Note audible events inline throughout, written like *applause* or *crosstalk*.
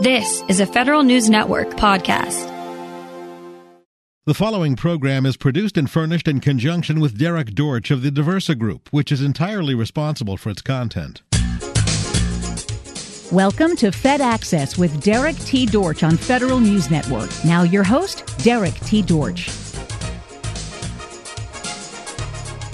This is a Federal News Network podcast. The following program is produced and furnished in conjunction with Derrick Dortch of the Diversa Group, which is entirely responsible for its content. Welcome to Fed Access with Derrick T. Dortch on Federal News Network. Now, your host, Derrick T. Dortch.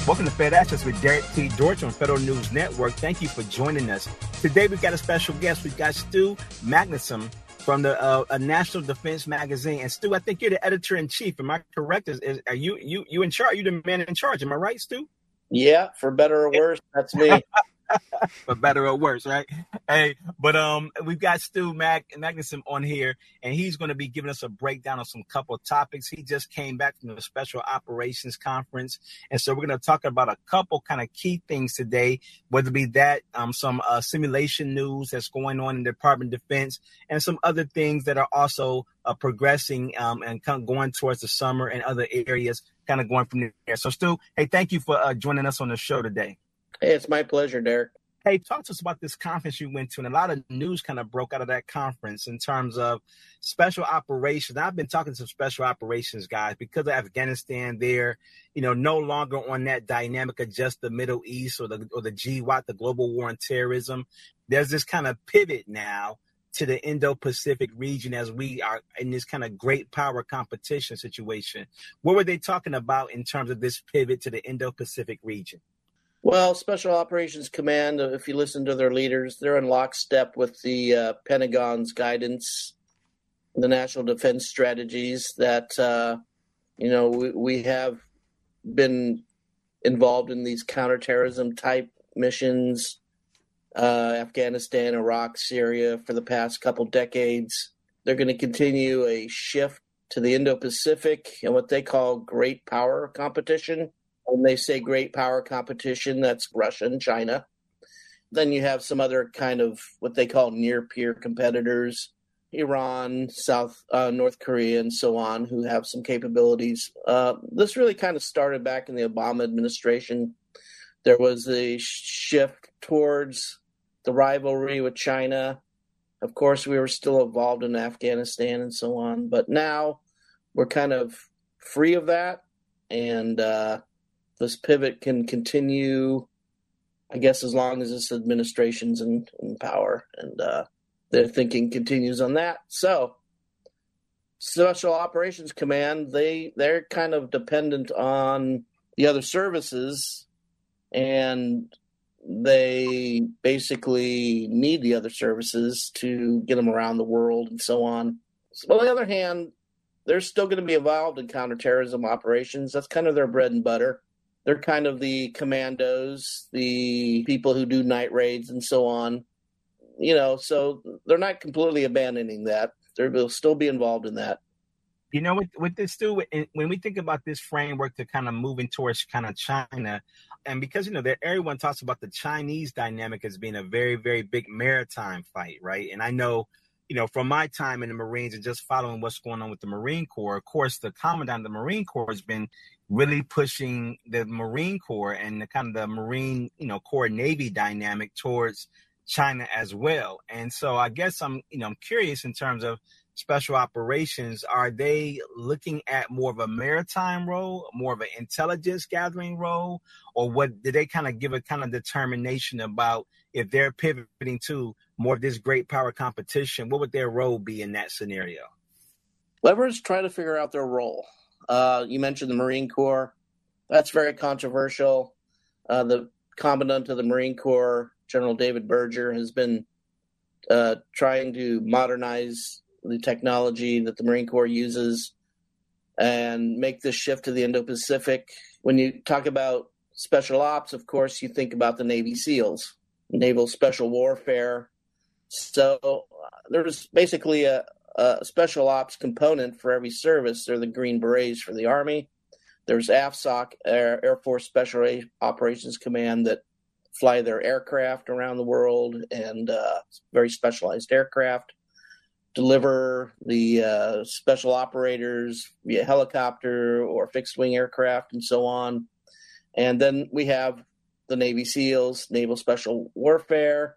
Welcome to Fed Access with Derrick T. Dortch on Federal News Network. Thank you for joining us. Today we've got a special guest. We've got Stew Magnuson from the uh, National Defense Magazine. And Stew, I think you're the editor in chief. Am I correct? Is, is, are you you you in charge? You the man in charge? Am I right, Stew? Yeah, for better or worse, that's me. *laughs* *laughs* for better or worse, right? Hey, but um, we've got Stew Mag- Magnuson on here, and he's going to be giving us a breakdown of some couple of topics. He just came back from the Special Operations Conference, and so we're going to talk about a couple kind of key things today, whether it be that um, some uh, simulation news that's going on in the Department of Defense, and some other things that are also uh, progressing um, and kind of going towards the summer and other areas, kind of going from there. So, Stew, hey, thank you for uh, joining us on the show today. Hey, it's my pleasure, Derrick. Hey, talk to us about this conference you went to, and a lot of news kind of broke out of that conference in terms of special operations. I've been talking to some special operations guys because of Afghanistan. They're, you know, no longer on that dynamic of just the Middle East or the or the GWOT, the global war on terrorism. There's this kind of pivot now to the Indo-Pacific region as we are in this kind of great power competition situation. What were they talking about in terms of this pivot to the Indo-Pacific region? Well, Special Operations Command, if you listen to their leaders, they're in lockstep with the uh, Pentagon's guidance, the national defense strategies that, uh, you know, we, we, have been involved in these counterterrorism type missions, uh, Afghanistan, Iraq, Syria, for the past couple decades. They're going to continue a shift to the Indo Pacific and what they call great power competition when they say great power competition, that's Russia and China. Then you have some other kind of what they call near peer competitors, Iran, South uh, North Korea, and so on, who have some capabilities. Uh, this really kind of started back in the Obama administration. There was a shift towards the rivalry with China. Of course, we were still involved in Afghanistan and so on, but now we're kind of free of that. And uh, this pivot can continue, I guess, as long as this administration's in, in power and uh, their thinking continues on that. So, Special Operations Command, they they're kind of dependent on the other services, and they basically need the other services to get them around the world and so on. So on the other hand, they're still going to be involved in counterterrorism operations. That's kind of their bread and butter they're kind of the commandos, the people who do night raids and so on. You know, so they're not completely abandoning that. They'll still be involved in that. You know, with, with this too, when we think about this framework to kind of moving towards kind of China, and because you know that everyone talks about the Chinese dynamic as being a very, very big maritime fight, right? And I know, you know, from my time in the Marines and just following what's going on with the Marine Corps, of course, the commandant of the Marine Corps has been really pushing the Marine Corps and the kind of the Marine, you know, Corps Navy dynamic towards China as well. And so I guess I'm, you know, I'm curious in terms of special operations. Are they looking at more of a maritime role, more of an intelligence gathering role, or what did they kind of give a kind of determination about if they're pivoting to more of this great power competition? What would their role be in that scenario? Levers try to figure out their role. Uh, you mentioned the Marine Corps. That's very controversial. Uh, the Commandant of the Marine Corps, General David Berger, has been uh, trying to modernize the technology that the Marine Corps uses and make this shift to the Indo Pacific. When you talk about special ops, of course, you think about the Navy SEALs, naval special warfare. So uh, there's basically a, a special ops component for every service. They're the Green Berets for the Army. There's AFSOC, Air, Air Force Special Operations Command, that fly their aircraft around the world and uh, very specialized aircraft. Deliver the uh, special operators via helicopter or fixed wing aircraft and so on. And then we have the Navy SEALs, Naval Special Warfare.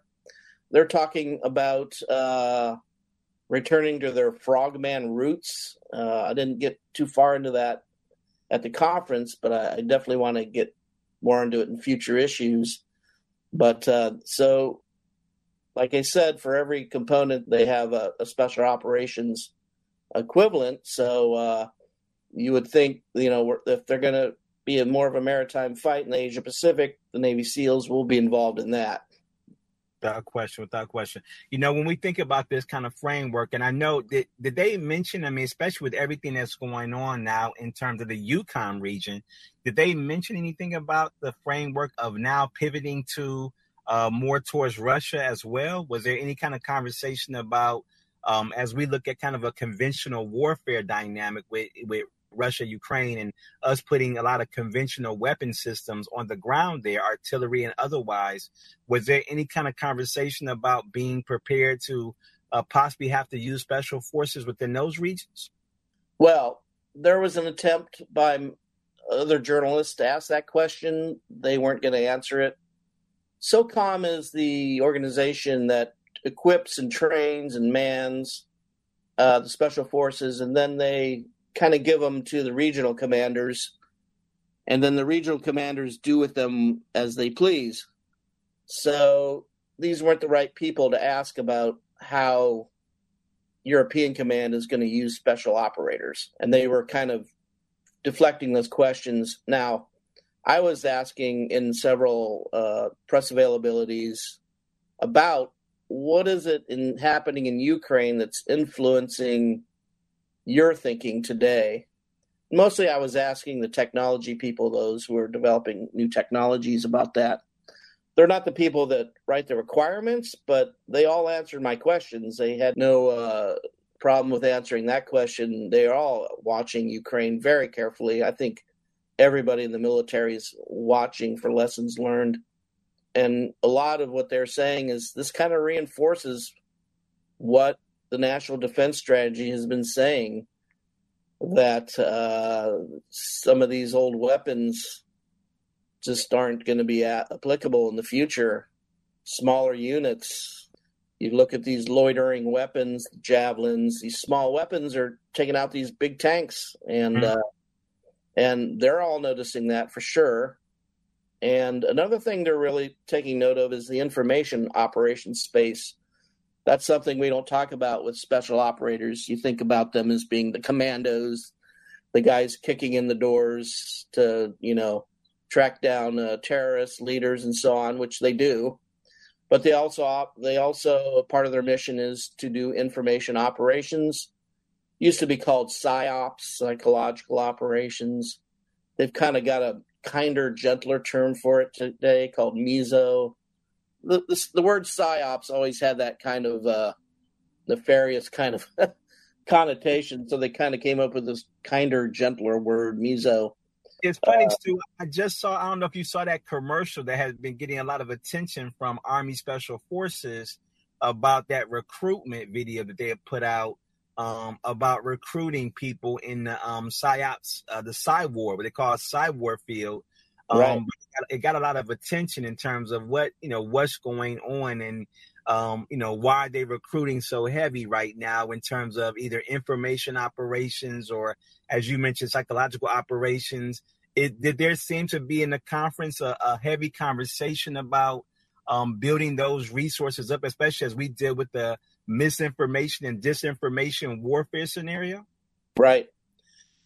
They're talking about uh, returning to their frogman roots. Uh, I didn't get too far into that at the conference, but I, I definitely want to get more into it in future issues. But uh, so, like I said, for every component, they have a, a special operations equivalent. So uh, you would think, you know, if they're going to be a more of a maritime fight in the Asia Pacific, the Navy SEALs will be involved in that. Without question, without question. You know, when we think about this kind of framework, and I know that did they mention, I mean, especially with everything that's going on now in terms of the EUCOM region, did they mention anything about the framework of now pivoting to uh, more towards Russia as well? Was there any kind of conversation about um, as we look at kind of a conventional warfare dynamic with with Russia, Ukraine, and us putting a lot of conventional weapon systems on the ground there, artillery and otherwise. Was there any kind of conversation about being prepared to uh, possibly have to use special forces within those regions? Well, there was an attempt by other journalists to ask that question. They weren't going to answer it. SOCOM is the organization that equips and trains and mans uh, the special forces, and then they kind of give them to the regional commanders, and then the regional commanders do with them as they please. So these weren't the right people to ask about how European Command is going to use special operators, and they were kind of deflecting those questions. Now, I was asking in several uh, press availabilities about what is it in happening in Ukraine that's influencing your thinking today? Mostly, I was asking the technology people, those who are developing new technologies, about that. They're not the people that write the requirements, but they all answered my questions. They had no uh, problem with answering that question. They are all watching Ukraine very carefully. I think everybody in the military is watching for lessons learned. And a lot of what they're saying is this kind of reinforces what the national defense strategy has been saying that uh, some of these old weapons just aren't going to be applicable in the future. Smaller units. You look at these loitering weapons, javelins. These small weapons are taking out these big tanks, and mm-hmm. uh, and they're all noticing that for sure. And another thing they're really taking note of is the information operations space that's something we don't talk about with special operators. You think about them as being the commandos, the guys kicking in the doors to, you know, track down uh, terrorists, leaders, and so on, which they do. But they also they also part of their mission is to do information operations. Used to be called psyops, psychological operations. They've kind of got a kinder, gentler term for it today called MISO the, the, the word psyops always had that kind of uh, nefarious kind of *laughs* connotation, so they kind of came up with this kinder, gentler word, MISO. It's funny, uh, Stew. I just saw. I don't know if you saw that commercial that has been getting a lot of attention from Army Special Forces about that recruitment video that they have put out um, about recruiting people in the um, psyops, uh, the psy war, what they call psy war field, um, right. It got a lot of attention in terms of what you know what's going on and um, you know why are they recruiting so heavy right now in terms of either information operations or as you mentioned psychological operations. It, did there seem to be in the conference a, a heavy conversation about um, building those resources up, especially as we deal with the misinformation and disinformation warfare scenario? Right.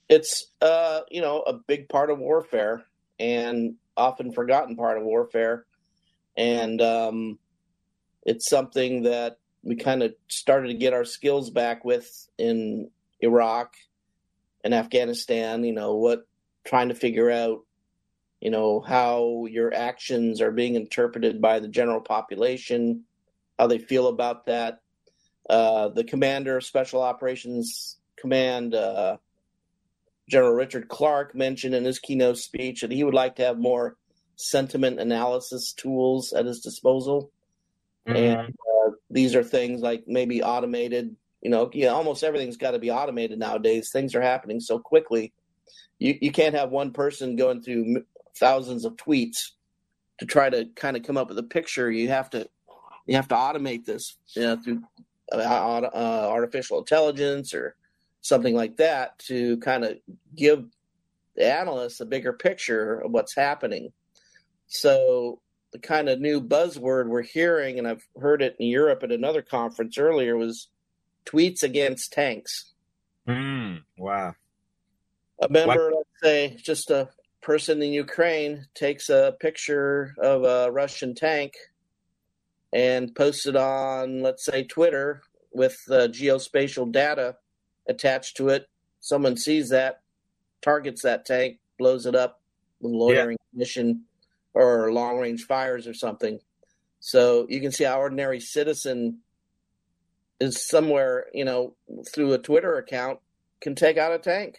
It's uh, you know a big part of warfare and often forgotten part of warfare. And um, it's something that we kind of started to get our skills back with in Iraq and Afghanistan, you know, what trying to figure out, you know, how your actions are being interpreted by the general population, how they feel about that. Uh, the commander of Special Operations Command, uh, General Richard Clarke mentioned in his keynote speech that he would like to have more sentiment analysis tools at his disposal. Mm-hmm. And uh, these are things like maybe automated, you know, yeah, almost everything's got to be automated nowadays. Things are happening so quickly. You, you can't have one person going through thousands of tweets to try to kind of come up with a picture. You have to you have to automate this you know, through uh, uh, artificial intelligence or something like that to kind of give the analysts a bigger picture of what's happening. So the kind of new buzzword we're hearing, and I've heard it in Europe at another conference earlier, was tweets against tanks. Mm, wow. A member, what? let's say, just a person in Ukraine takes a picture of a Russian tank and posts it on, let's say, Twitter with uh, geospatial data attached to it. Someone sees that, targets that tank, blows it up with loitering yeah. mission or long range fires or something. So you can see how ordinary citizen is somewhere, you know, through a Twitter account can take out a tank.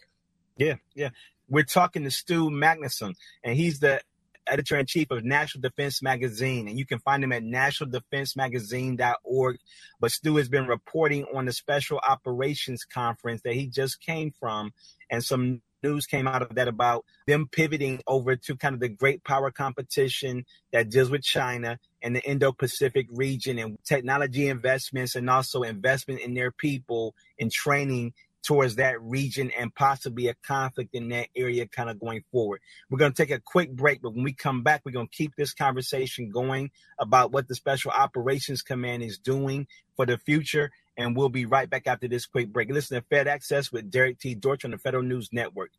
Yeah, yeah. We're talking to Stew Magnuson, and he's the editor in chief of National Defense Magazine, and you can find him at nationaldefensemagazine.org. But Stew has been reporting on the Special Operations Conference that he just came from, and some news came out of that about them pivoting over to kind of the great power competition that deals with China and the Indo Pacific region and technology investments and also investment in their people and training towards that region and possibly a conflict in that area kind of going forward. We're going to take a quick break, but when we come back, we're going to keep this conversation going about what the Special Operations Command is doing for the future. And we'll be right back after this quick break. Listen to Fed Access with Derrick T. Dortch on the Federal News Network.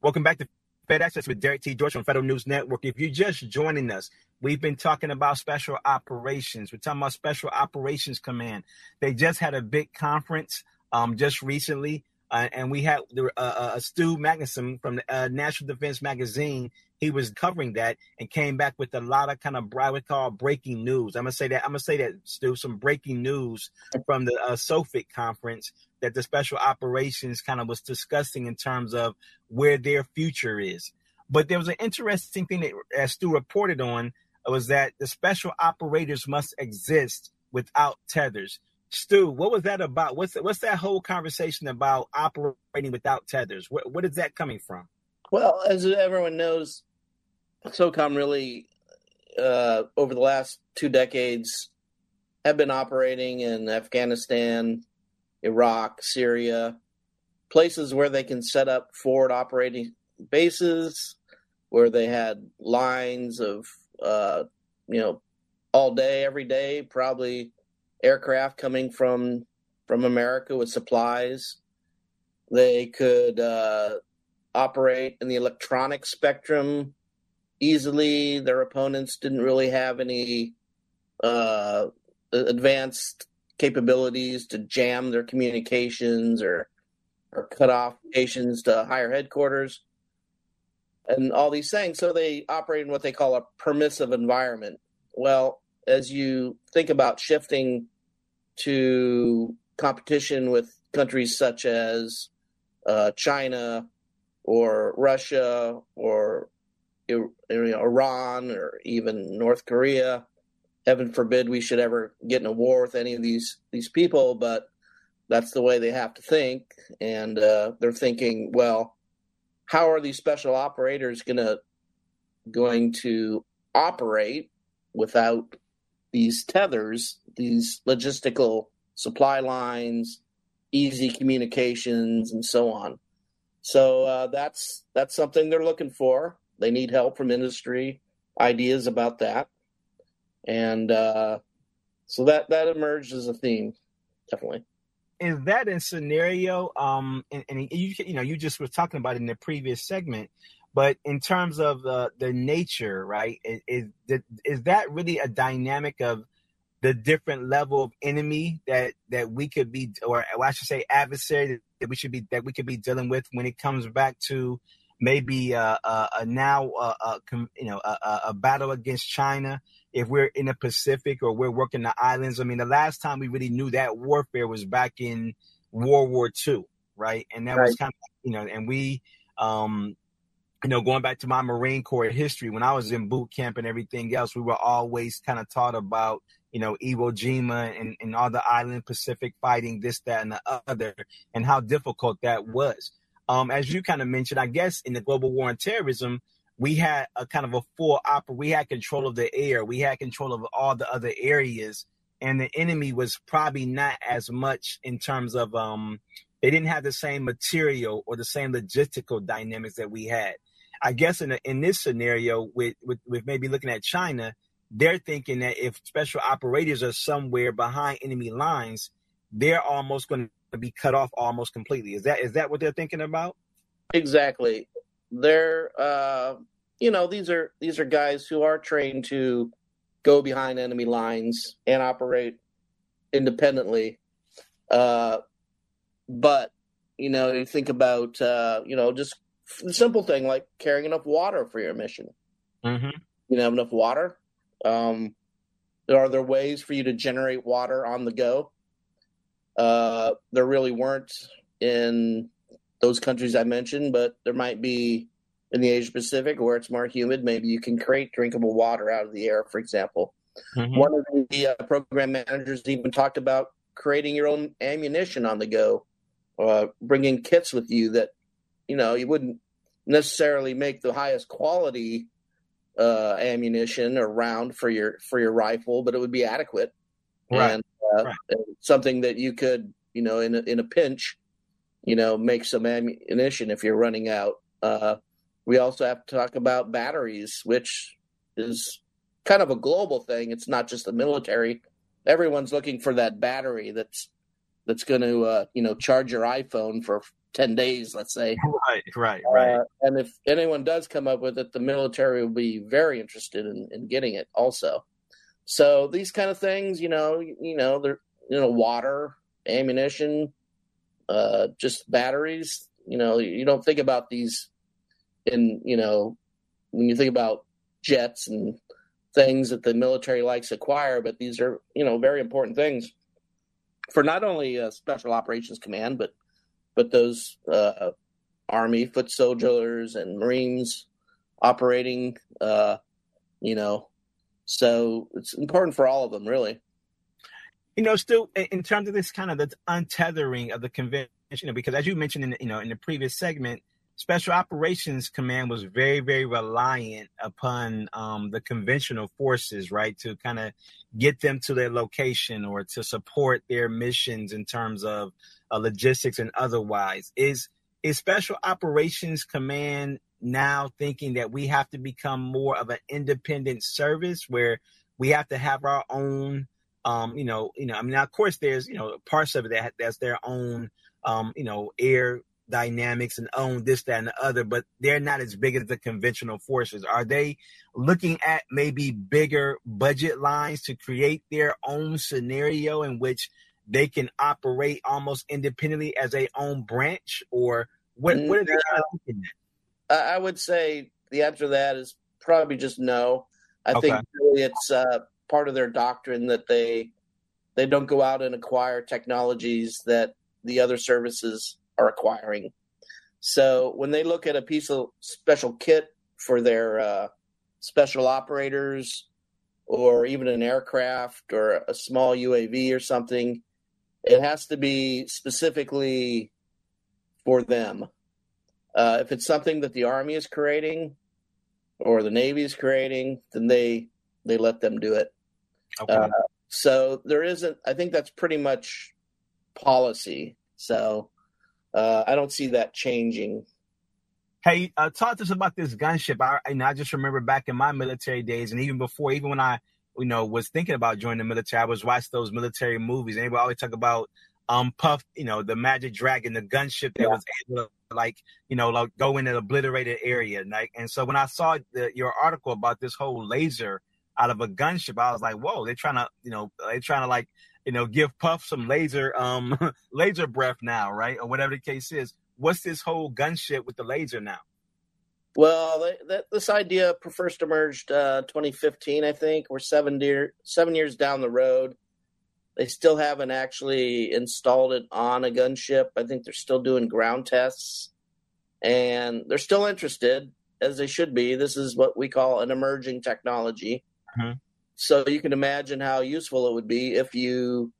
Welcome back to Fed Access with Derrick T. Dortch on Federal News Network. If you're just joining us, we've been talking about special operations. We're talking about Special Operations Command. They just had a big conference um, just recently, uh, and we had uh, uh, Stew Magnuson from uh, National Defense Magazine. He was covering that and came back with a lot of kind of I would call breaking news. I'm gonna say that I'm gonna say that Stew, some breaking news from the uh, SOFIC conference that the special operations kind of was discussing in terms of where their future is. But there was an interesting thing that, as Stew reported on, was that the special operators must exist without tethers. Stew, what was that about? What's what's that whole conversation about operating without tethers? What what is that coming from? Well, as everyone knows, SOCOM really uh, over the last two decades have been operating in Afghanistan, Iraq, Syria, places where they can set up forward operating bases, where they had lines of uh, you know all day, every day, probably aircraft coming from from America with supplies. They could uh, operate in the electronic spectrum easily. Their opponents didn't really have any uh, advanced capabilities to jam their communications or or cut off communications to higher headquarters and all these things. So they operate in what they call a permissive environment. Well, as you think about shifting to competition with countries such as uh, China or Russia or Iran or even North Korea. Heaven forbid we should ever get in a war with any of these these people, but that's the way they have to think, and uh, they're thinking, well, how are these special operators gonna going to operate without these tethers, these logistical supply lines, easy communications, and so on. So uh, that's that's something they're looking for. They need help from industry, ideas about that, and uh, so that that emerged as a theme, definitely. Is that a scenario? Um, and, and you you know you just were talking about in the previous segment but in terms of the the nature, right? Is, is is that really a dynamic of the different level of enemy that that we could be, or I should say, adversary that we should be that we could be dealing with when it comes back to maybe uh, uh, a now uh, uh you know a, a, battle against China. If we're in the Pacific or we're working the islands, I mean, the last time we really knew that warfare was back in World War II, right? And that right. was kind of you know, and we um, you know, going back to my Marine Corps history, when I was in boot camp and everything else, we were always kind of taught about, you know, Iwo Jima and, and all the island Pacific fighting, this, that, and the other, and how difficult that was. Um, as you kind of mentioned, I guess in the global war on terrorism, we had a kind of a full opera. We had control of the air. We had control of all the other areas and the enemy was probably not as much in terms of um they didn't have the same material or the same logistical dynamics that we had. I guess in a, in this scenario with, with with maybe looking at China, they're thinking that if special operators are somewhere behind enemy lines, they're almost going to be cut off almost completely. Is that is that what they're thinking about? Exactly. They're uh, you know these are these are guys who are trained to go behind enemy lines and operate independently. Uh, but you know, you think about uh, you know just simple thing like carrying enough water for your mission. Mm-hmm. You have enough water. Um, are there ways for you to generate water on the go? Uh, there really weren't in those countries I mentioned, but there might be in the Asia Pacific where it's more humid. Maybe you can create drinkable water out of the air, for example. Mm-hmm. One of the uh, program managers even talked about creating your own ammunition on the go, uh, bringing kits with you that you know you wouldn't necessarily make the highest quality uh, ammunition or round for your for your rifle, but it would be adequate right. and, uh, right. and something that you could you know in a, in a pinch, you know, make some ammunition if you're running out. Uh, we also have to talk about batteries, which is kind of a global thing. It's not just the military. Everyone's looking for that battery that's that's going to uh, you know charge your iPhone for 10 days, let's say. Right, right, right. Uh, and if anyone does come up with it, the military will be very interested in, in getting it also. So these kind of things, you know, you, you know, they're, you know, water, ammunition, uh, just batteries, you know, you don't think about these in, you know, when you think about jets and things that the military likes to acquire, but these are, you know, very important things for not only uh, Special Operations Command, but but those uh, Army foot soldiers and Marines operating, uh, you know, so it's important for all of them, really. You know, still in terms of this kind of the untethering of the convention, because as you mentioned in you know in the previous segment, Special Operations Command was very, very reliant upon um, the conventional forces, right, to kind of get them to their location or to support their missions in terms of uh, logistics and otherwise. Is is Special Operations Command now thinking that we have to become more of an independent service where we have to have our own, um, you know, you know, I mean, of course, there's you know parts of it that that's their own, um, you know, air dynamics and own this, that, and the other, but they're not as big as the conventional forces. Are they looking at maybe bigger budget lines to create their own scenario in which they can operate almost independently as a own branch, or what? What are they kind of looking at? I would say the answer to that is probably just no. I okay. think really it's uh, part of their doctrine that they they don't go out and acquire technologies that the other services are acquiring. So when they look at a piece of special kit for their uh, special operators, or even an aircraft or a small UAV or something, it has to be specifically for them. Uh, if it's something that the Army is creating or the Navy is creating, then they they let them do it. Okay. Uh, so there isn't. I think that's pretty much policy. So uh, I don't see that changing. Hey, uh, talk to us about this gunship. I, know, I just remember back in my military days, and even before, even when I, you know, was thinking about joining the military, I was watching those military movies, and they would always talk about um Puff, you know, the Magic Dragon, the gunship that yeah. was able to like, you know, like go in an obliterated area. And like, and so when I saw the, your article about this whole laser out of a gunship, I was like, whoa, they're trying to, you know, they're trying to like you know, give Puff some laser um *laughs* laser breath now, right? Or whatever the case is. What's this whole gunship with the laser now? Well, that, this idea first emerged uh, 2015, I think. We're seven year seven years down the road. They still haven't actually installed it on a gunship. I think they're still doing ground tests, and they're still interested, as they should be. This is what we call an emerging technology. Mm-hmm. So you can imagine how useful it would be if you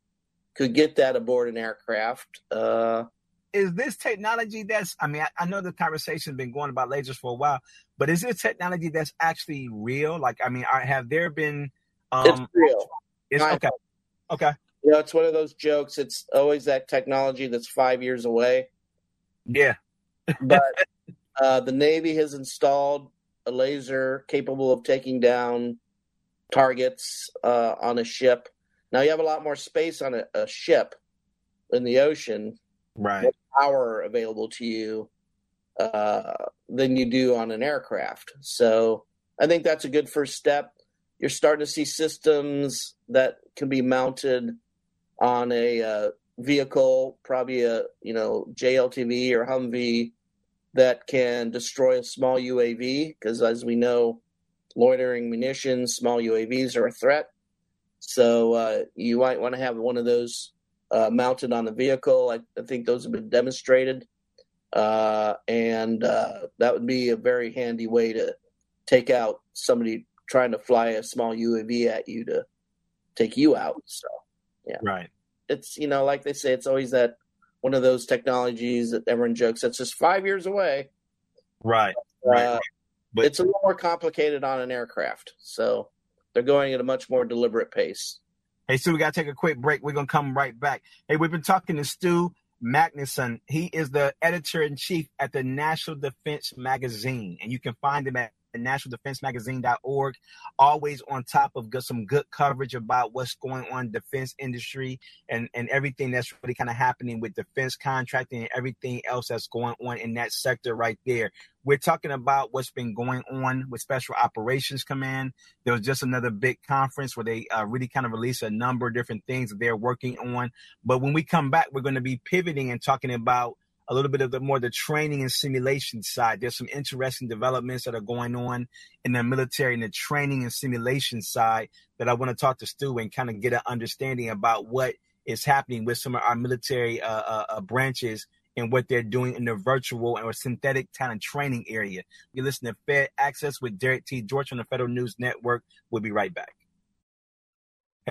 could get that aboard an aircraft. Uh, is this technology that's, I mean, I, I know the conversation's been going about lasers for a while, but is this technology that's actually real? Like, I mean, have there been. Um, it's real. It's okay. Okay. You know, it's one of those jokes. It's always that technology that's five years away. Yeah. but *laughs* uh, the Navy has installed a laser capable of taking down targets uh, on a ship. Now you have a lot more space on a, a ship in the ocean, right? Power available to you uh, than you do on an aircraft. So I think that's a good first step. You're starting to see systems that can be mounted on a uh, vehicle, probably a you know JLTV or Humvee, that can destroy a small UAV. Because as we know, loitering munitions, small UAVs are a threat. So uh, you might want to have one of those uh, mounted on the vehicle. I, I, think those have been demonstrated, uh, and uh, that would be a very handy way to take out somebody trying to fly a small UAV at you to take you out. So, yeah, right. It's you know, like they say, it's always that one of those technologies that everyone jokes that's just five years away. Right. right. But it's a little more complicated on an aircraft. So they're going at a much more deliberate pace. Hey, Stew, we got to take a quick break. We're going to come right back. Hey, we've been talking to Stew Magnuson. He is the editor in chief at the National Defense Magazine, and you can find him at nationaldefensemagazine.org. Always on top of some good coverage about what's going on defense industry and, and everything that's really kind of happening with defense contracting and everything else that's going on in that sector right there. We're talking about what's been going on with Special Operations Command. There was just another big conference where they uh, really kind of released a number of different things that they're working on. But when we come back, we're going to be pivoting and talking about a little bit of the more the training and simulation side. There's some interesting developments that are going on in the military and the training and simulation side that I want to talk to Stew and kind of get an understanding about what is happening with some of our military uh, uh, uh, branches and what they're doing in the virtual or synthetic talent training area. You listen to Fed Access with Derrick T. Dortch on the Federal News Network. We'll be right back.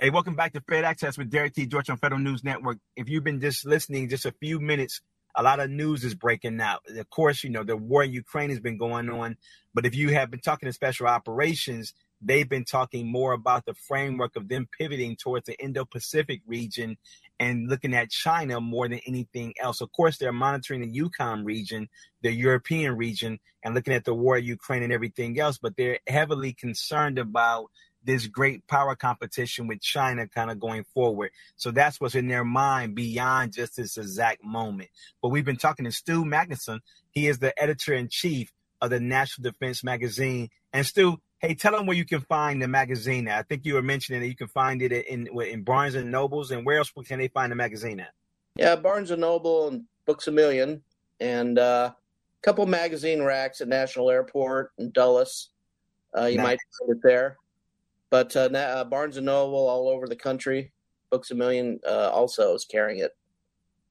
Hey, welcome back to Fed Access with Derrick T. Dortch on Federal News Network. If you've been just listening just a few minutes a lot of news is breaking out. Of course, you know, the war in Ukraine has been going on, but if you have been talking to special operations, they've been talking more about the framework of them pivoting towards the Indo-Pacific region and looking at China more than anything else. Of course, they're monitoring the EUCOM region, the European region, and looking at the war in Ukraine and everything else, but they're heavily concerned about this great power competition with China kind of going forward. So that's what's in their mind beyond just this exact moment. But we've been talking to Stew Magnuson. He is the editor in chief of the National Defense Magazine. And Stew, hey, tell them where you can find the magazine at. I think you were mentioning that you can find it in in Barnes and Nobles. And where else can they find the magazine at? Yeah, Barnes and Noble and Books a Million, and uh, a couple magazine racks at National Airport and Dulles. Uh, you nice. might find it there. But uh, uh, Barnes and Noble all over the country, Books a Million uh, also is carrying it.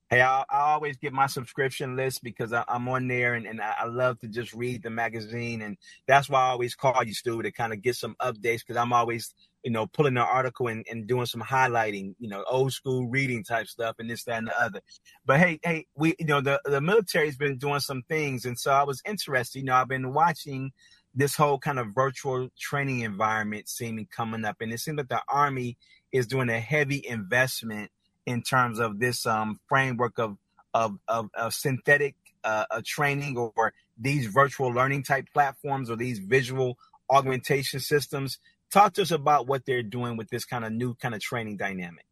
Hey, I, I, always get my subscription list because I, am on there and, and I love to just read the magazine. And that's why I always call you, Stew, to kind of get some updates because I'm always, you know, pulling an article and, and doing some highlighting, you know, old school reading type stuff and this, that, and the other. But hey, hey, we, you know, the, the military's been doing some things. And so I was interested, you know, I've been watching this whole kind of virtual training environment seeming coming up. And it seems like the Army is doing a heavy investment in terms of this um, framework of, of, of, of synthetic uh, training or these virtual learning type platforms or these visual augmentation systems. Talk to us about what they're doing with this kind of new kind of training dynamic.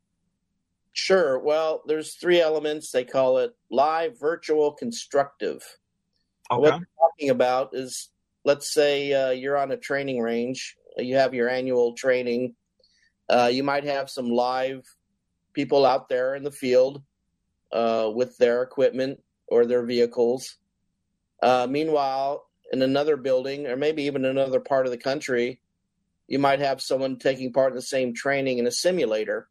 Sure. Well, there's three elements. They call it live, virtual, constructive. Okay. What they're talking about is let's say uh, you're on a training range, you have your annual training. Uh, you might have some live people out there in the field uh, with their equipment or their vehicles. Uh, meanwhile, in another building or maybe even another part of the country, you might have someone taking part in the same training in a simulator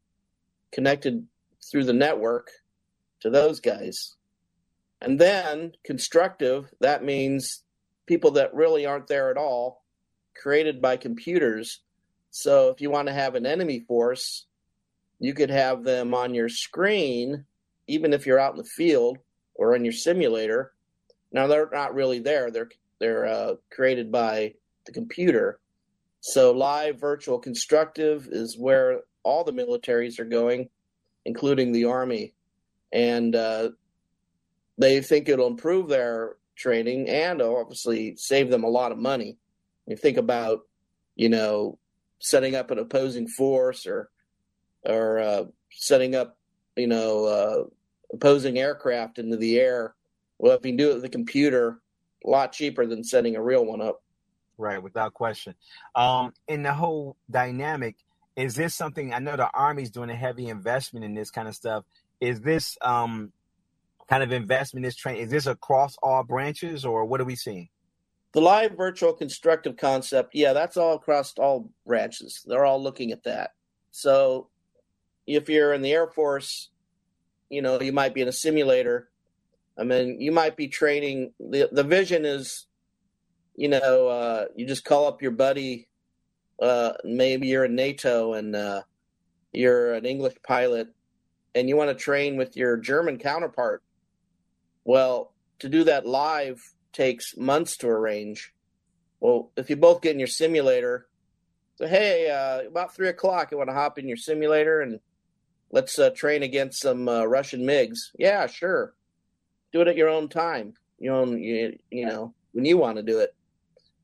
connected through the network to those guys. And then constructive, that means people that really aren't there at all, created by computers. So if you want to have an enemy force, you could have them on your screen, even if you're out in the field or in your simulator. Now they're not really there; they're they're uh, created by the computer. So live virtual constructive is where all the militaries are going, including the Army. And uh, they think it'll improve their training and obviously save them a lot of money. You think about, you know, setting up an opposing force or or uh, setting up, you know, uh, opposing aircraft into the air. Well, if you do it with the computer, a lot cheaper than setting a real one up. Right, without question. Um, in the whole dynamic, is this something I know the Army's doing a heavy investment in this kind of stuff? Is this um, kind of investment, is train, is this across all branches or what are we seeing? The live virtual constructive concept, yeah, that's all across all branches. They're all looking at that. So if you're in the Air Force, you know, you might be in a simulator. I mean, you might be training. The, the vision is, you know, uh, you just call up your buddy. Uh, maybe you're in NATO and uh, you're an English pilot and you want to train with your German counterpart. Well, to do that live takes months to arrange. Well, if you both get in your simulator, so hey, uh, about three o'clock, you want to hop in your simulator and let's uh, train against some uh, Russian MiGs. Yeah, sure. Do it at your own time. Your own, you, you know, when you want to do it.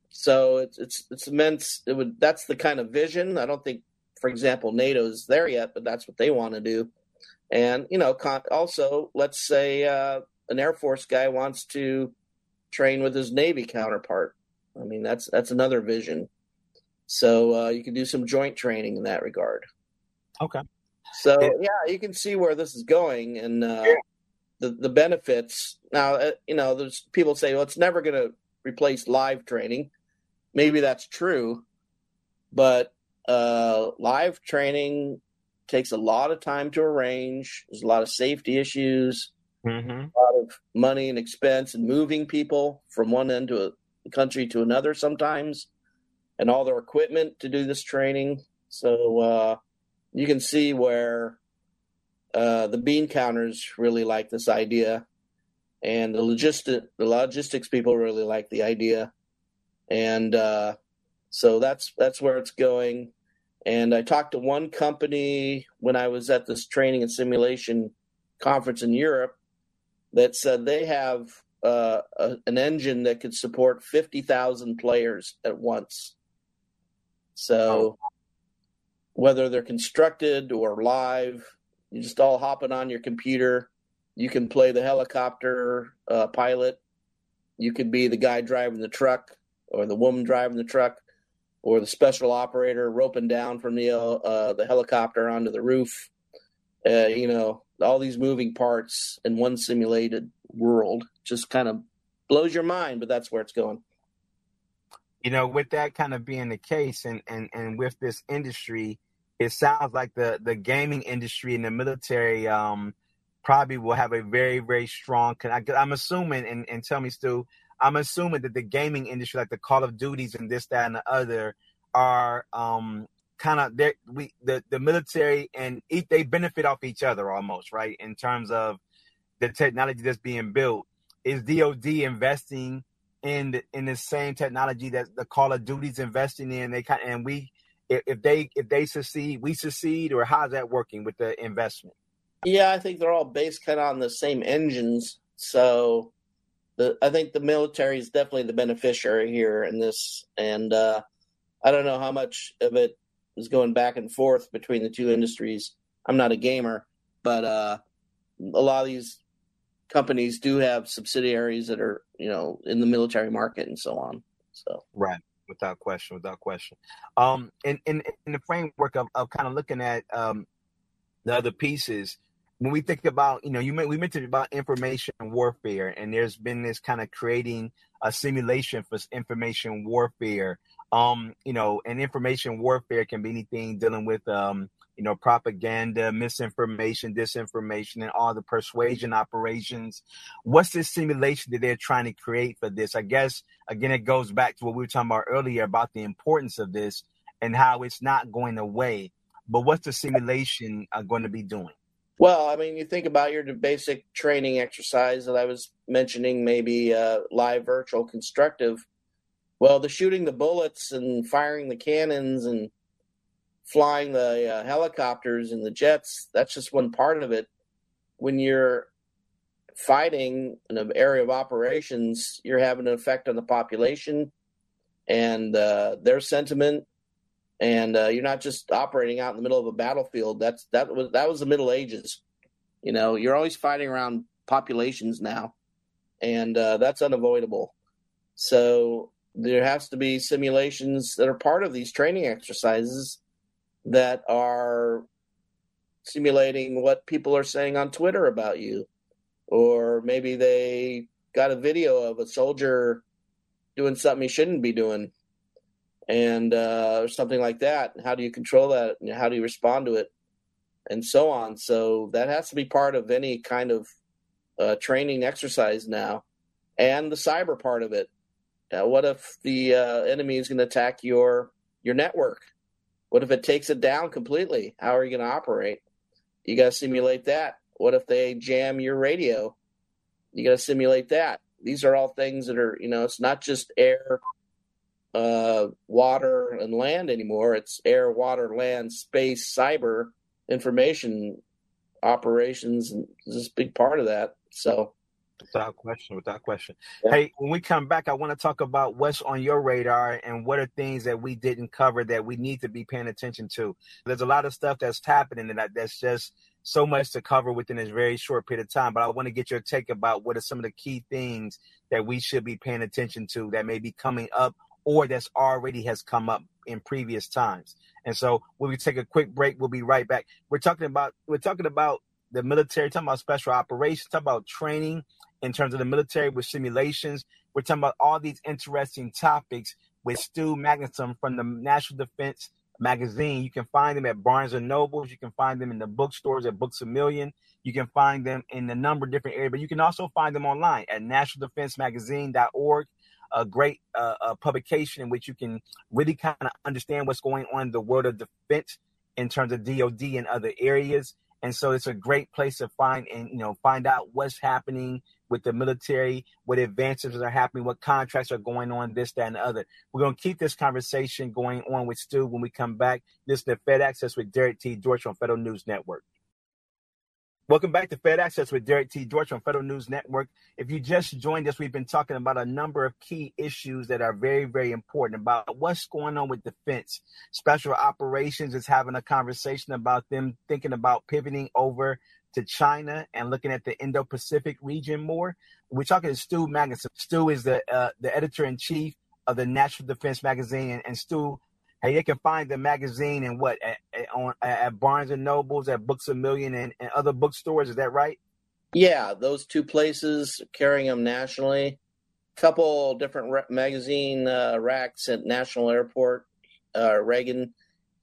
So it's it's it's immense. It would that's the kind of vision. I don't think, for example, NATO's there yet, but that's what they want to do. And you know, also let's say uh, an Air Force guy wants to train with his Navy counterpart. I mean, that's that's another vision. So uh, you can do some joint training in that regard. Okay. So yeah, you can see where this is going and uh, yeah. the the benefits. Now, uh, you know, there's people say, well, it's never going to replace live training. Maybe that's true, but uh, live training takes a lot of time to arrange. There's a lot of safety issues, mm-hmm. a lot of money and expense, and moving people from one end to a country to another sometimes, and all their equipment to do this training. So uh, you can see where uh, the bean counters really like this idea, and the logistic the logistics people really like the idea, and uh, so that's that's where it's going. And I talked to one company when I was at this training and simulation conference in Europe that said they have uh, a, an engine that could support 50,000 players at once. So whether they're constructed or live. You just all hopping on your computer. You can play the helicopter uh, pilot. You could be the guy driving the truck or the woman driving the truck or the special operator roping down from the uh, the helicopter onto the roof. Uh, you know, all these moving parts in one simulated world just kind of blows your mind, but that's where it's going you know, with that kind of being the case, and and and with this industry, it sounds like the the gaming industry and the military um, probably will have a very very strong. I'm assuming, and, and tell me, Stew, I'm assuming that the gaming industry, like the Call of Duties and this, that, and the other, are um, kind of they we the the military and they benefit off each other almost, right? In terms of the technology that's being built, is DoD investing? in the, in the same technology that the Call of Duty's investing in. They kind and we if, if they if they succeed, we succeed, or how's that working with the investment? Yeah, I think they're all based kind of on the same engines. So the I think the military is definitely the beneficiary here in this, and uh, I don't know how much of it is going back and forth between the two industries. I'm not a gamer, but uh, a lot of these companies do have subsidiaries that are you know in the military market and so on. So right, without question, without question. Um, in in in the framework of, of kind of looking at um the other pieces, when we think about you know you we mentioned about information warfare, and there's been this kind of creating a simulation for information warfare. Um, you know, and information warfare can be anything dealing with um you know, propaganda, misinformation, disinformation, and all the persuasion operations. What's this simulation that they're trying to create for this? I guess, again, it goes back to what we were talking about earlier about the importance of this and how it's not going away. But what's the simulation uh, going to be doing? Well, I mean, you think about your basic training exercise that I was mentioning, maybe uh, live, virtual, constructive. Well, the shooting the bullets and firing the cannons and flying the uh, helicopters and the jets, that's just one part of it. When you're fighting in an area of operations, you're having an effect on the population and uh, their sentiment. And uh, you're not just operating out in the middle of a battlefield. That's that was that was the Middle Ages. You know, you're always fighting around populations now, and uh, that's unavoidable. So there has to be simulations that are part of these training exercises that are simulating what people are saying on Twitter about you. Or maybe they got a video of a soldier doing something he shouldn't be doing and uh, or something like that. How do you control that? And How do you respond to it? And so on. So that has to be part of any kind of uh, training exercise now, and the cyber part of it. Uh, what if the uh, enemy is going to attack your your network? What if it takes it down completely? How are you going to operate? You got to simulate that. What if they jam your radio? You got to simulate that. These are all things that are, you know, it's not just air, uh, water, and land anymore. It's air, water, land, space, cyber information operations, and this a big part of that. So, Without question, without question. Yeah. Hey, when we come back, I want to talk about what's on your radar and what are things that we didn't cover that we need to be paying attention to. There's a lot of stuff that's happening that that's just so much to cover within this very short period of time. But I want to get your take about what are some of the key things that we should be paying attention to that may be coming up or that's already has come up in previous times. And so when we take a quick break, we'll be right back. We're talking about we're talking about the military, talking about special operations, talking about training in terms of the military with simulations. We're talking about all these interesting topics with Stew Magnuson from the National Defense Magazine. You can find them at Barnes and Nobles. You can find them in the bookstores at Books a Million. You can find them in a number of different areas, but you can also find them online at nationaldefensemagazine.org. A great uh, a publication in which you can really kind of understand what's going on in the world of defense in terms of DoD and other areas. And so it's a great place to find and you know find out what's happening with the military, what advances are happening, what contracts are going on, this, that, and the other. We're going to keep this conversation going on with Stew when we come back. This is Fed Access with Derrick T. Dortch on Federal News Network. Welcome back to Fed Access with Derrick T. Dortch on Federal News Network. If you just joined us, we've been talking about a number of key issues that are very, very important about what's going on with defense. Special operations is having a conversation about them thinking about pivoting over to China and looking at the Indo-Pacific region more. We're talking to Stew Magnuson. Stew is the uh, the editor in chief of the National Defense Magazine, and, and Stew Hey, you can find the magazine and what at, at, on, at Barnes and Nobles, at Books a Million, and, and other bookstores. Is that right? Yeah, those two places carrying them nationally. A couple different re- magazine uh, racks at National Airport, uh, Reagan,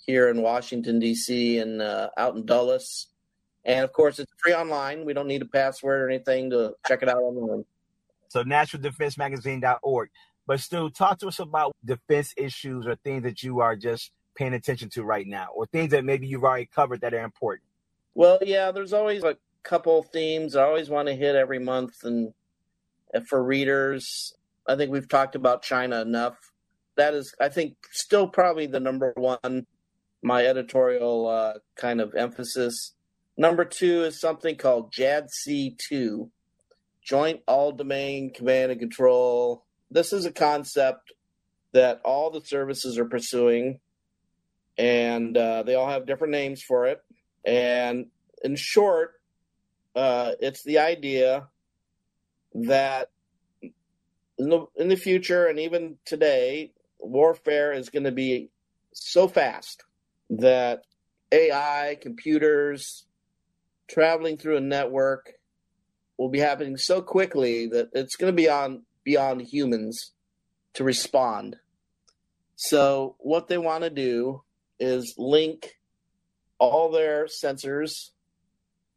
here in Washington D.C. and uh, out in Dulles. And of course, it's free online. We don't need a password or anything to check it out online. So, nationaldefensemagazine.org. But still, talk to us about defense issues or things that you are just paying attention to right now, or things that maybe you've already covered that are important. Well, yeah, there's always a couple themes I always want to hit every month, and for readers, I think we've talked about China enough. That is, I think, still probably the number one my editorial uh, kind of emphasis. Number two is something called JADC2, Joint All Domain Command and Control this is a concept that all the services are pursuing, and uh, they all have different names for it. And in short, uh, it's the idea that in the in the future and even today, warfare is going to be so fast that AI, computers, traveling through a network will be happening so quickly that it's going to be on beyond humans to respond. So, what they want to do is link all their sensors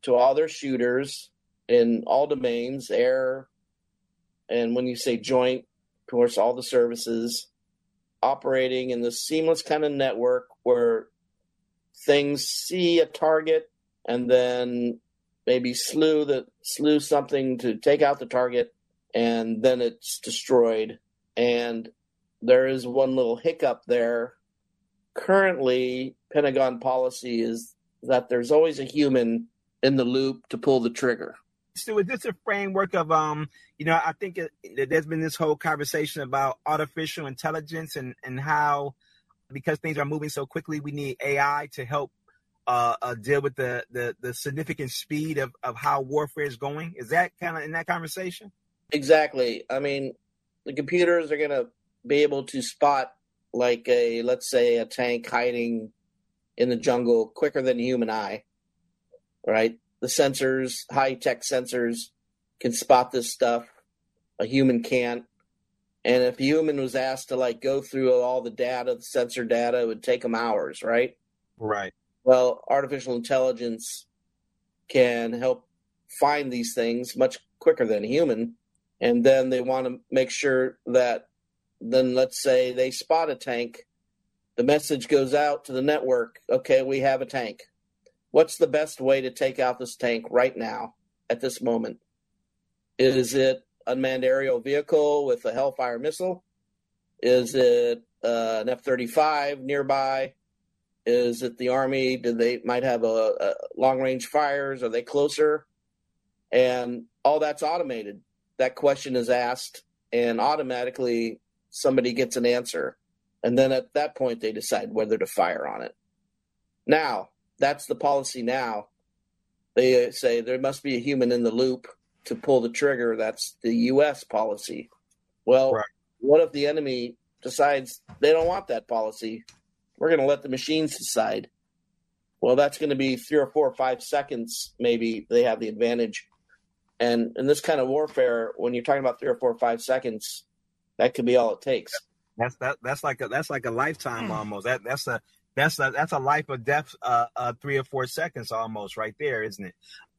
to all their shooters in all domains, air, and when you say joint, of course, all the services operating in this seamless kind of network where things see a target and then maybe slew the slew something to take out the target and then it's destroyed. And there is one little hiccup there. Currently, Pentagon policy is that there's always a human in the loop to pull the trigger. So is this a framework of um, you know, I think it, there's been this whole conversation about artificial intelligence and and how because things are moving so quickly, we need AI to help uh, uh, deal with the, the the significant speed of of how warfare is going. Is that kind of in that conversation? Exactly. I mean, the computers are going to be able to spot like a let's say a tank hiding in the jungle quicker than a human eye right? The sensors high tech sensors can spot this stuff. A human can't. And if a human was asked to like go through all the data the sensor data it would take them hours right? Right. Well artificial intelligence can help find these things much quicker than a human and then they want to make sure that then let's say they spot a tank the message goes out to the network okay we have a tank. What's the best way to take out this tank right now at this moment? Is it unmanned aerial vehicle with a hellfire missile? Is it uh, an f-35 nearby? Is it the army? Do they might have a, a long range fires? Are they closer? And all that's automated that question is asked and automatically somebody gets an answer. And then at that point, they decide whether to fire on it. Now, that's the policy now. They say there must be a human in the loop to pull the trigger. That's the U.S. policy. Well, right. what if the enemy decides they don't want that policy? We're going to let the machines decide. Well, that's going to be three or four or five seconds. Maybe they have the advantage. And in this kind of warfare, when you're talking about three or four or five seconds, that could be all it takes. That's that. That's like a that's like a lifetime mm. almost. That that's a that's a that's a life or death. Uh, uh, three or four seconds almost right there, isn't it?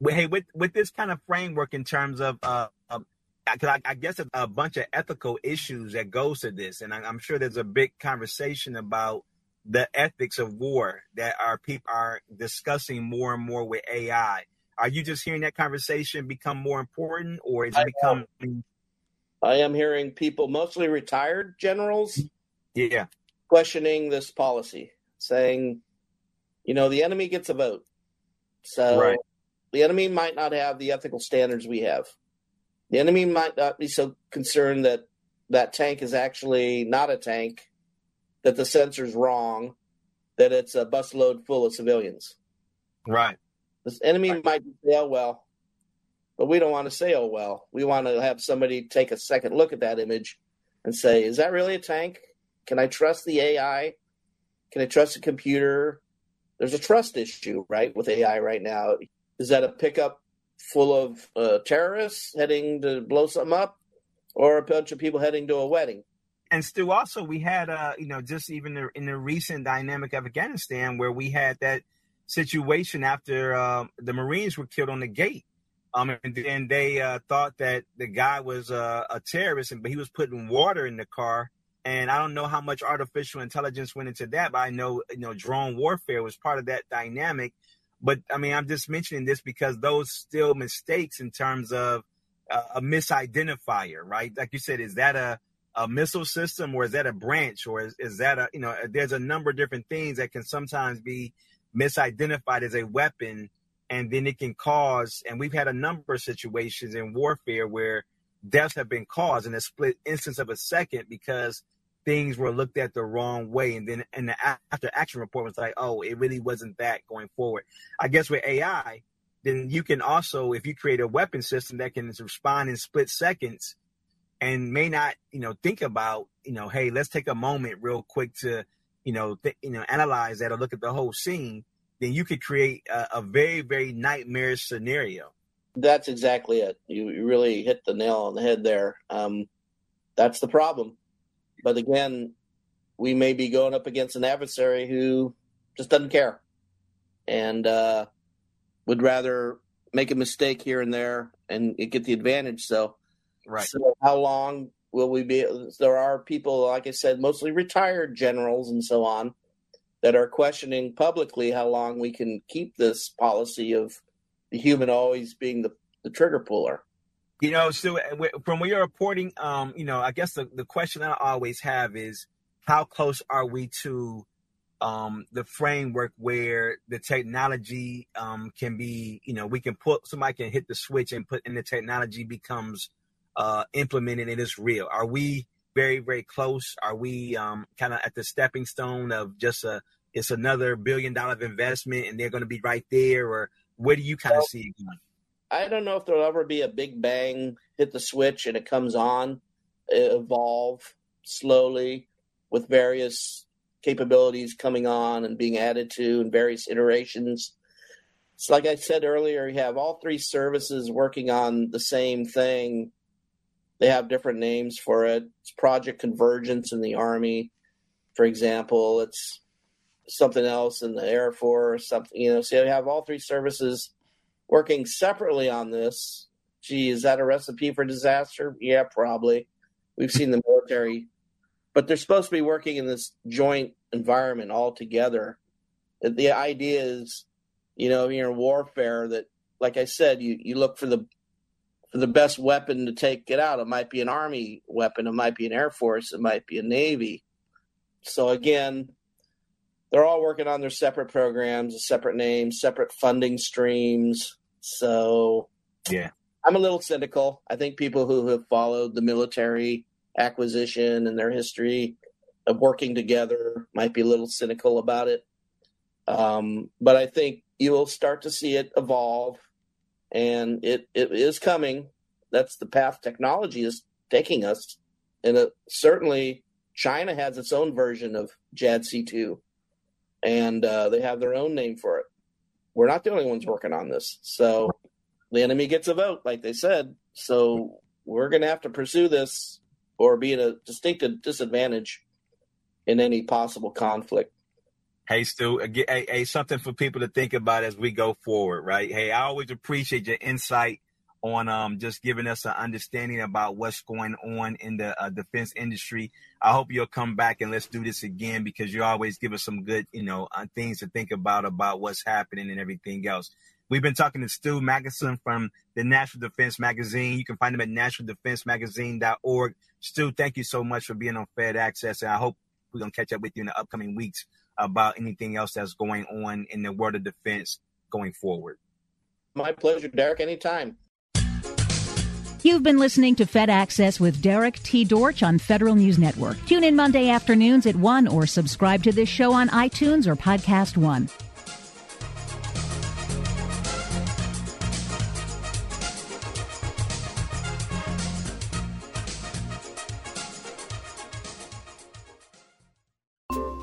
Hey, with with this kind of framework in terms of uh, uh I, I guess a, a, bunch of ethical issues that goes to this, and I, am sure there's a big conversation about the ethics of war that our people are discussing more and more with AI. Are you just hearing that conversation become more important, or is it become? I am hearing people, mostly retired generals, yeah, questioning this policy, saying, you know, the enemy gets a vote, so right. the enemy might not have the ethical standards we have. The enemy might not be so concerned that that tank is actually not a tank, that the sensor's wrong, that it's a busload full of civilians. Right. This enemy right. might say, oh, well, but we don't want to say, oh, well. We want to have somebody take a second look at that image and say, is that really a tank? Can I trust the AI? Can I trust the computer? There's a trust issue, right, with AI right now. Is that a pickup full of uh, terrorists heading to blow something up or a bunch of people heading to a wedding? and Stew, also we had, uh, you know, just even in the recent dynamic of Afghanistan, where we had that situation after uh, the Marines were killed on the gate. Um, and, and they uh, thought that the guy was uh, a terrorist, but he was putting water in the car. And I don't know how much artificial intelligence went into that, but I know you know drone warfare was part of that dynamic. But I mean, I'm just mentioning this because those still mistakes in terms of uh, a misidentifier, right? Like you said, is that a a missile system or is that a branch or is, is that a you know there's a number of different things that can sometimes be misidentified as a weapon and then it can cause and we've had a number of situations in warfare where deaths have been caused in a split instance of a second because things were looked at the wrong way. And then and the after action report was like oh it really wasn't that going forward. I guess with ai then you can also if you create a weapon system that can respond in split seconds and may not you know think about you know hey let's take a moment real quick to you know, th- you know, analyze that or look at the whole scene, then you could create a, a very, very nightmarish scenario. That's exactly it. You, you really hit the nail on the head there. Um, that's the problem. But again, we may be going up against an adversary who just doesn't care and uh, would rather make a mistake here and there and get the advantage. So, right. So, how long will we be there are people like i said mostly retired generals and so on that are questioning publicly how long we can keep this policy of the human always being the, the trigger puller. You know so from where you're reporting um you know i guess the, the question i always have is how close are we to um, the framework where the technology um, can be, you know, we can put somebody can hit the switch and put and the technology becomes uh, implemented and it's real. Are we very very close? Are we um, kind of at the stepping stone of just a it's another billion dollar investment and they're going to be right there, or where do you kind of well, see it going? I don't know if there'll ever be a big bang, hit the switch, and it comes on, evolve slowly with various capabilities coming on and being added to in various iterations. So, like I said earlier, you have all three services working on the same thing. They have different names for it. It's Project Convergence in the Army, for example. It's something else in the Air Force, something, you know. So you have all three services working separately on this. Gee, is that a recipe for disaster? Yeah, probably. We've seen the military but they're supposed to be working in this joint environment all together. The idea is, you know, you're in warfare that, like I said, you, you look for the the best weapon to take it out. It might be an army weapon, it might be an air force, it might be a navy. So again, they're all working on their separate programs, separate names, separate funding streams. So yeah, I'm a little cynical. I think people who have followed the military acquisition and their history of working together might be a little cynical about it. Um, but I think you will start to see it evolve, and it, it is coming. That's the path technology is taking us. And it, certainly, China has its own version of JADC2, and uh, they have their own name for it. We're not the only ones working on this. So the enemy gets a vote, like they said. So we're going to have to pursue this or be at a distinct disadvantage in any possible conflict. Hey, Stew, hey, hey, something for people to think about as we go forward, right? Hey, I always appreciate your insight on um, just giving us an understanding about what's going on in the uh, defense industry. I hope you'll come back and let's do this again because you always give us some good, you know, uh, things to think about about what's happening and everything else. We've been talking to Stew Magnuson from the National Defense Magazine. You can find him at nationaldefensemagazine.org. Stew, thank you so much for being on Fed Access, and I hope we're gonna catch up with you in the upcoming weeks about anything else that's going on in the world of defense going forward. My pleasure, Derrick. Anytime. You've been listening to Fed Access with Derrick T. Dortch on Federal News Network. Tune in Monday afternoons at 1 or subscribe to this show on iTunes or Podcast One.